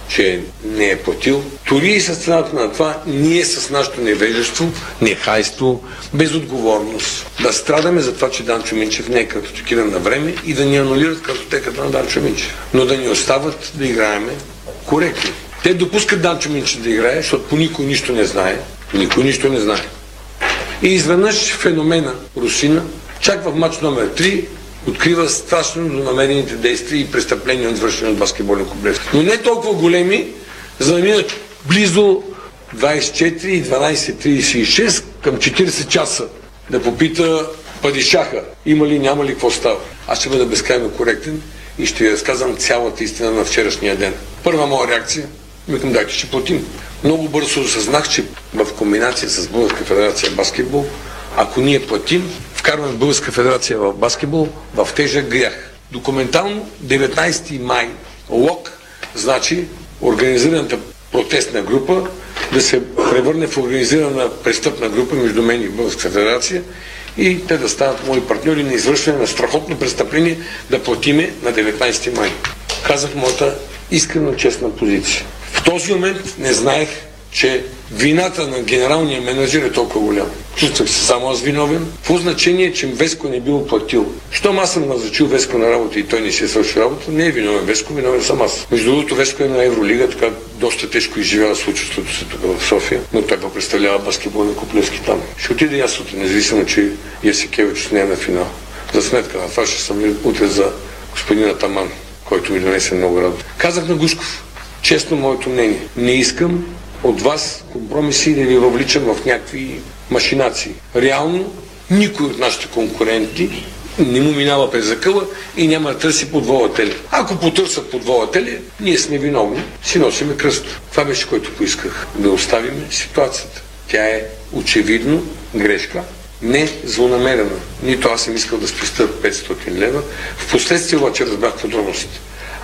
че не е платил. Дори и с цената на това, ние с нашето невежество, нехайство, безотговорност, да страдаме за това, че Данчо Минчев не е картотекиран на време и да ни анулират картотеката на Данчо Минчев. Но да ни остават да играеме коректно. Те допускат Данчо Минчев да играе, защото по никой нищо не знае. Никой нищо не знае. И изведнъж феномена Русина, чак в матч номер 3, открива страшно намерените действия и престъпления, извършени от баскетболен комплекс. Но не толкова големи, за да минат близо 24 и 12.36 към 40 часа да попита падишаха, има ли, няма ли, какво става. Аз ще бъда безкрайно коректен и ще ви разказвам цялата истина на вчерашния ден. Първа моя реакция, викам, дайте ще платим. Много бързо осъзнах, че в комбинация с Българска федерация баскетбол, ако ние платим, вкарваме Българска федерация в баскетбол в тежък грях. Документално 19 май ЛОК значи организираната протестна група да се превърне в организирана престъпна група между мен и Българска федерация и те да станат мои партньори на извършване на страхотно престъпление да платиме на 19 май. Казах моята искрена честна позиция. В този момент не знаех, че вината на генералния менеджер е толкова голяма. Чувствах се само аз виновен. В значение, че Веско не бил платил. Щом аз съм назначил Веско на работа и той не си е свършил работа, не е виновен Веско, виновен съм аз. Между другото, Веско е на Евролига, така доста тежко изживява случващото се тук в София, но той пък представлява баскетболни куплевски там. Ще отида и аз утре, независимо, че Ясикевич не е на финал. За сметка на това ще съм утре за господина Таман, който ми донесе много радост. Казах на Гушков, честно моето мнение, не искам от вас компромиси да ви въвличам в някакви машинации. Реално, никой от нашите конкуренти не му минава през закъла и няма да търси подволатели. Ако потърсят подволатели, ние сме виновни, си носиме кръст. Това беше, което поисках. Да оставим ситуацията. Тя е очевидно грешка, не злонамерена. Нито аз съм искал да спестя 500 лева. В последствие обаче разбрах подробностите.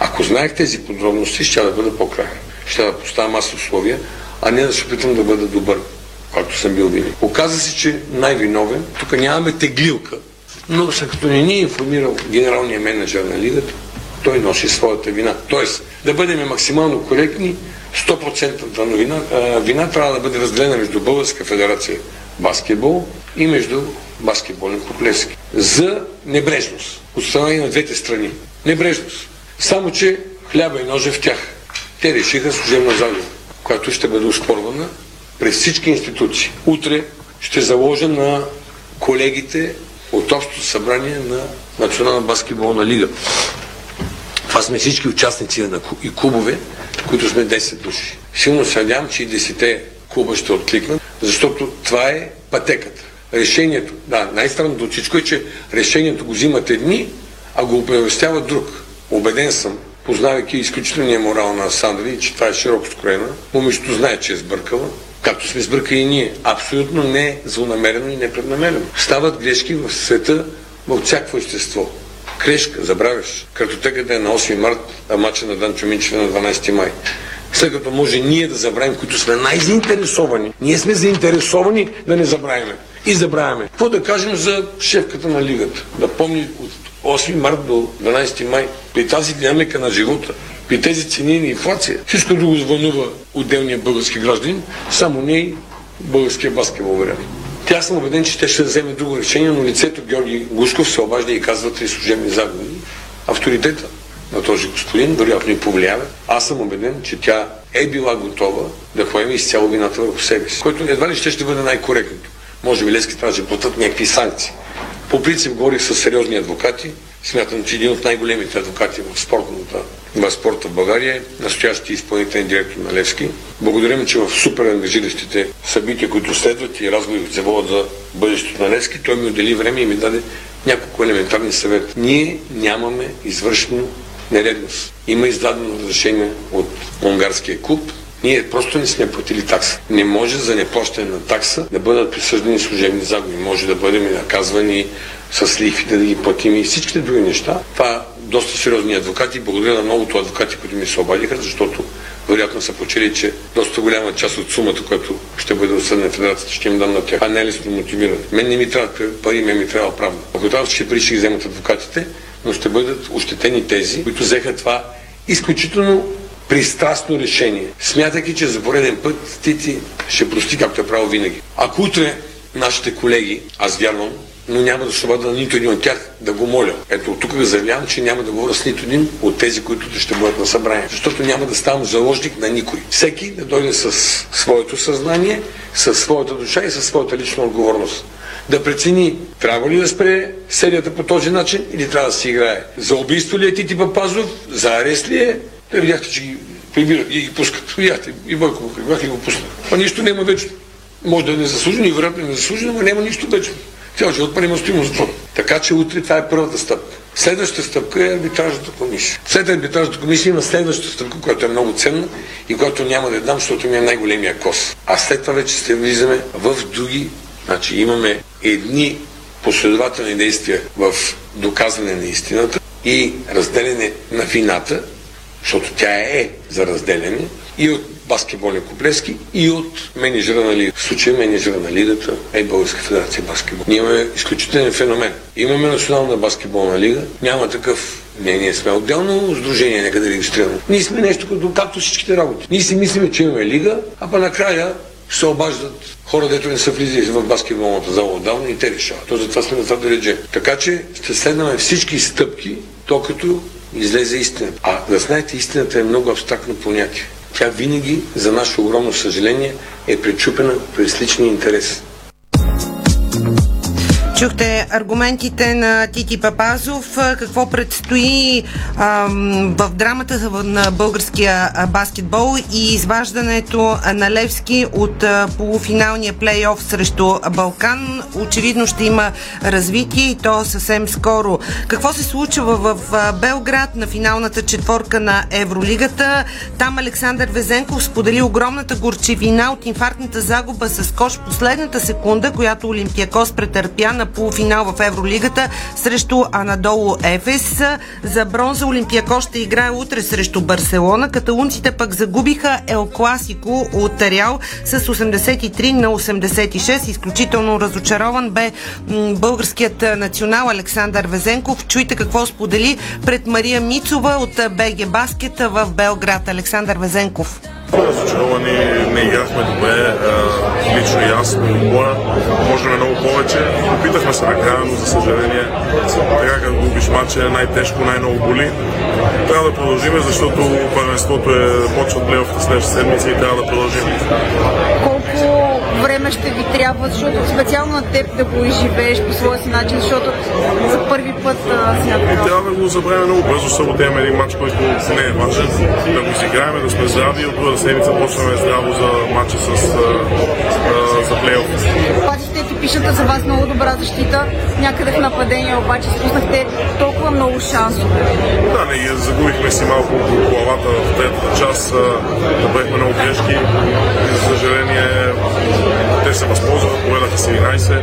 Ако знаех тези подробности, ще да бъда по-крайен. Ще да поставям аз условия, а не да се опитам да бъда добър, както съм бил винаги. Оказа се, че най-виновен, тук нямаме теглилка, но след като не ни е информирал генералния менеджер на лигата, той носи своята вина. Тоест, да бъдем максимално коректни, 100% на вина, вина трябва да бъде разделена между Българска федерация баскетбол и между баскетболен клуб. За небрежност. От на двете страни. Небрежност. Само, че хляба и ножа в тях. Те решиха служебна загуба, която ще бъде успорвана през всички институции. Утре ще заложа на колегите от Общото събрание на Национална баскетболна лига. Това сме всички участници и клубове, които сме 10 души. Силно се надявам, че и 10 клуба ще откликнат, защото това е пътеката. Решението, да, най-странното от всичко е, че решението го взимат едни, а го оповестява друг. Обеден съм, познавайки изключителния морал на Сандри, че това е широко скроена, момичето знае, че е сбъркала, както сме сбъркали и ние. Абсолютно не злонамерено и непреднамерено. Стават грешки в света от всяко естество. Крешка, забравяш. Картотеката е на 8 март, а мача на Данчо Минчев на 12 май. След като може ние да забравим, които сме най-заинтересовани. Ние сме заинтересовани да не забравяме. И забравяме. Какво да кажем за шефката на лигата? Да помни от 8 март до 12 май, при тази динамика на живота, при тези цени на инфлация, всичко друго звънува отделния български гражданин, само не и българския баскетбол, вероятно. Тя съм убеден, че те ще вземе друго решение, но лицето Георги Гушков се обажда и казва три служебни загуби. Авторитета на този господин вероятно и повлиява. Аз съм убеден, че тя е била готова да поеме изцяло вината върху себе си, което едва ли ще, ще бъде най-коректното. Може би Лески трябва да платят някакви санкции. По принцип говорих с сериозни адвокати. Смятам, че един от най-големите адвокати в спортната в спорта в България е настоящия изпълнителен директор на Левски. Благодарим, че в супер ангажиращите събития, които следват и разговори се водят за бъдещето на Левски, той ми отдели време и ми даде няколко елементарни съвет. Ние нямаме извършено нередност. Има издадено разрешение от унгарския клуб. Ние просто не сме платили такса. Не може за неплащане на такса да бъдат присъждани служебни загуби. Може да бъдем наказвани с лихвите да ги платим и всичките други неща. Това доста сериозни адвокати. Благодаря на многото адвокати, които ми се обадиха, защото вероятно са почели, че доста голяма част от сумата, която ще бъде осъдна федерацията, ще им дам на тях. А не лесно мотивирани. Мен не ми трябва пари, мен ми трябва правда. Ако трябва всички пари ще вземат адвокатите, но ще бъдат ощетени тези, които взеха това изключително пристрастно решение, смятайки, че за пореден път Тити ще прости, както е правил винаги. Ако утре нашите колеги, аз вярвам, но няма да се на нито един от тях да го моля. Ето от тук заявявам, че няма да говоря с нито един от тези, които ще бъдат на събрание. Защото няма да ставам заложник на никой. Всеки да дойде с своето съзнание, с своята душа и със своята лична отговорност. Да прецени, трябва ли да спре серията по този начин или трябва да си играе. За убийство ли е Тити Папазов, за арест ли е, те видяхте, че ги прибират и ги пускат. Видяхте, и Бойко го прибрах и го пуснах. А нищо няма вечно. Може да е незаслужено и вероятно е незаслужено, но няма нищо вечно. Цял живот па стоимо затвор. Така че утре това е първата стъпка. Следващата стъпка е арбитражната комисия. След арбитражната комисия има следващата стъпка, която е много ценна и която няма да я дам, защото ми е най-големия кос. А след това вече ще влизаме в други. Значи имаме едни последователни действия в доказване на истината и разделяне на вината, защото тя е за разделяне и от баскетболен Коплески и от менеджера на лигата. В случая менеджера на лигата е Българска федерация баскетбол. Ние имаме изключителен феномен. Имаме национална баскетболна лига, няма такъв не, ние сме отделно сдружение, нека да регистрираме. Ние сме нещо като както всичките работи. Ние си мислиме, че имаме лига, а па накрая се обаждат хора, дето не са влизали в баскетболната зала отдавна и те решават. То затова сме на това да реже. Така че ще следваме всички стъпки, докато излезе истината. А да знаете, истината е много абстрактно понятие. Тя винаги, за наше огромно съжаление, е пречупена през личния интерес. Чухте аргументите на Тити Папазов, какво предстои ам, в драмата на българския баскетбол и изваждането на Левски от полуфиналния плейоф срещу Балкан. Очевидно ще има развитие и то съвсем скоро. Какво се случва в Белград на финалната четворка на Евролигата? Там Александър Везенков сподели огромната горчевина от инфарктната загуба с кош последната секунда, която Олимпиакос претърпя на полуфинал в Евролигата срещу Анадолу Ефес. За бронза Олимпияко ще играе утре срещу Барселона. Каталунците пък загубиха Ел Класико от Реал с 83 на 86. Изключително разочарован бе българският национал Александър Везенков. Чуйте какво сподели пред Мария Мицова от БГ Баскет в Белград. Александър Везенков. Разочаровани, не играхме добре, лично и аз, отбора. Можем много повече. Опитахме се накрая, но за съжаление, така като губиш матча е най-тежко, най-много боли. Трябва да продължим, защото първенството е почва плейофите следващата седмица и трябва да продължим. Колко време ще ви трябва, защото специално на теб да го изживееш по своя си начин, защото за първи път смятам. Трябва да го забравим много бързо, събота имаме един матч, който не е важен, да го изиграем, да сме здрави, от друга седмица почваме здраво за матча с, а, а, за плейоф. Пазихте типичната за вас много добра защита, някъде в нападение, обаче спуснахте толкова много шансове. Да, не, загубихме си малко главата в третата част, направихме много грешки и за съжаление се възползваха, поведаха се 11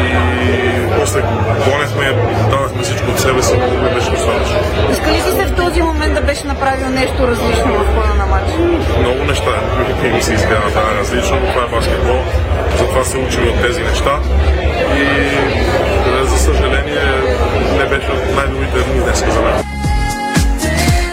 и после гонехме, дадахме всичко от себе си, но не беше достатъчно. Иска ли си се в този момент да беше направил нещо различно в хода на матча? Много неща, никакви ми се иска да направя различно, но това е баскетбол, затова се учим от тези неща и за съжаление не беше най-добрите дни днес за мен.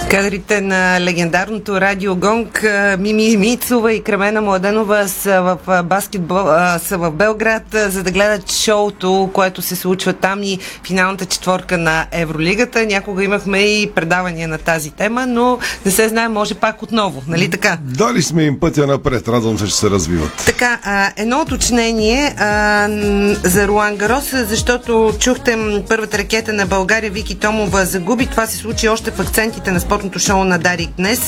Кадрите на легендарното радио Гонг Мими Мицова и Кремена Младенова са в баскетбол, са в Белград, за да гледат шоуто, което се случва там и финалната четворка на Евролигата. Някога имахме и предавания на тази тема, но не се знае, може пак отново, нали така? Дали сме им пътя напред, радвам се, че се развиват. Така, едно уточнение за Руан Гарос, защото чухте първата ракета на България Вики Томова загуби. Това се случи още в акцентите на спорт спортното шоу на Дарик днес.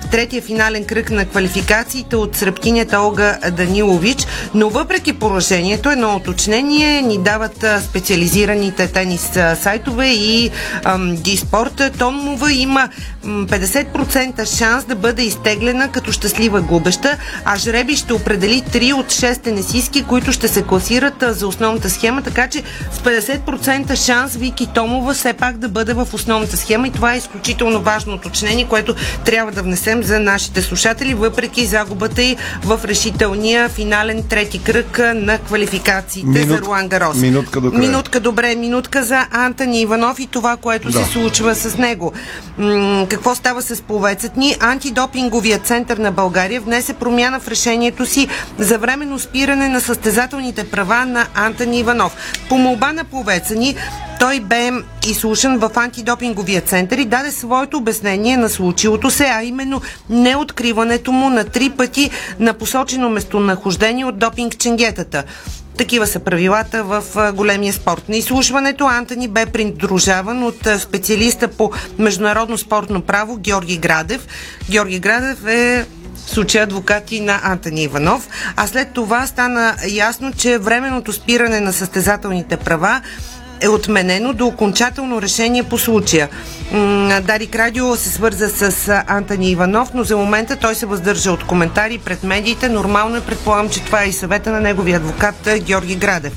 В третия финален кръг на квалификациите от сръбкинята Олга Данилович. Но въпреки поражението, едно уточнение ни дават специализираните тенис сайтове и Диспорт. Томова има 50% шанс да бъде изтеглена като щастлива губеща, а жреби ще определи 3 от 6 тенесистки, които ще се класират за основната схема, така че с 50% шанс Вики Томова все пак да бъде в основната схема и това е изключително важно уточнение, което трябва да внесем за нашите слушатели, въпреки загубата и в решителния финален трети кръг на квалификациите Минут, за Руан Гарос. Минутка до края. Минутка добре, минутка за Антони Иванов и това, което да. се случва с него. М- какво става с повецът ни? Антидопинговия център на България внесе промяна в решението си за временно спиране на състезателните права на Антони Иванов. По молба на повеца ни, той бе изслушан в антидопинговия център и даде своето обяснение на случилото се, а именно неоткриването му на три пъти на посочено местонахождение от допинг ченгетата. Такива са правилата в големия спорт. На изслушването Антони бе придружаван от специалиста по международно спортно право Георги Градев. Георги Градев е случая адвокати на Антони Иванов. А след това стана ясно, че временното спиране на състезателните права е отменено до окончателно решение по случая. Дарик Радио се свърза с Антони Иванов, но за момента той се въздържа от коментари пред медиите. Нормално е, предполагам, че това е и съвета на неговия адвокат Георги Градев.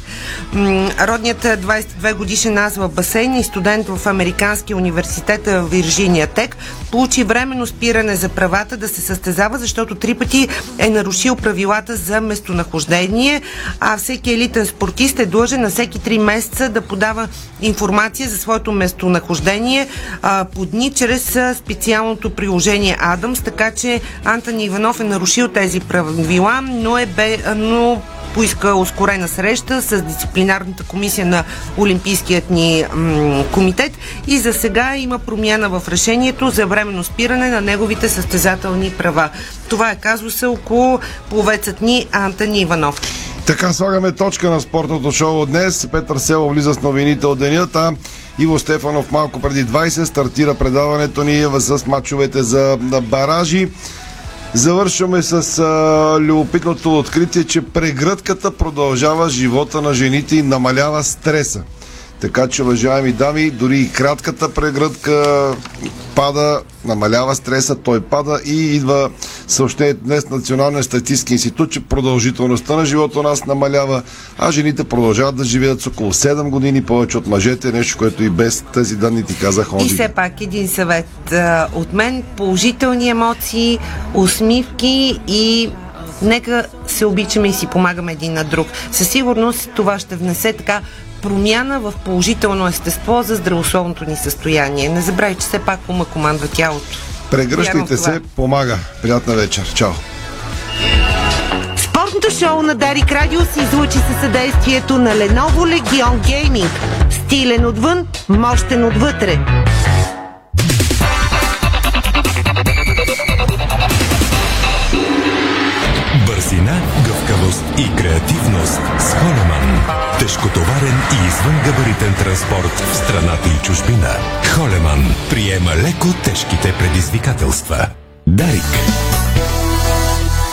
Родният 22 годишен в басейн и студент в Американския университет Вирджиния Тек получи временно спиране за правата да се състезава, защото три пъти е нарушил правилата за местонахождение, а всеки елитен спортист е длъжен на всеки три месеца да подава информация за своето местонахождение а, по дни чрез специалното приложение Адамс, така че Антони Иванов е нарушил тези правила, но е бе, но поиска ускорена среща с дисциплинарната комисия на Олимпийският ни м- комитет и за сега има промяна в решението за временно спиране на неговите състезателни права. Това е казуса около повецът ни Антони Иванов. Така слагаме точка на спортното шоу днес. Петър Село влиза с новините от денята. Иво Стефанов малко преди 20 стартира предаването ни с матчовете за баражи. Завършваме с а, любопитното откритие, че прегръдката продължава живота на жените и намалява стреса. Така че, уважаеми дами, дори и кратката прегръдка пада, намалява стреса, той пада и идва съобщение днес Националния статистически институт, че продължителността на живота у нас намалява, а жените продължават да живеят с около 7 години повече от мъжете, нещо, което и без тези данни ти казах. И все пак един съвет от мен, положителни емоции, усмивки и нека се обичаме и си помагаме един на друг. Със сигурност това ще внесе така промяна в положително естество за здравословното ни състояние. Не забравяй, че все пак ума командва тялото. Прегръщайте се, помага. Приятна вечер. Чао! Спортното шоу на Дарик Радио се излучи със съдействието на Lenovo Legion Gaming. Стилен отвън, мощен отвътре. Креативност с Холеман. Тежкотоварен и извънгабаритен транспорт в страната и чужбина. Холеман приема леко тежките предизвикателства. Дарик.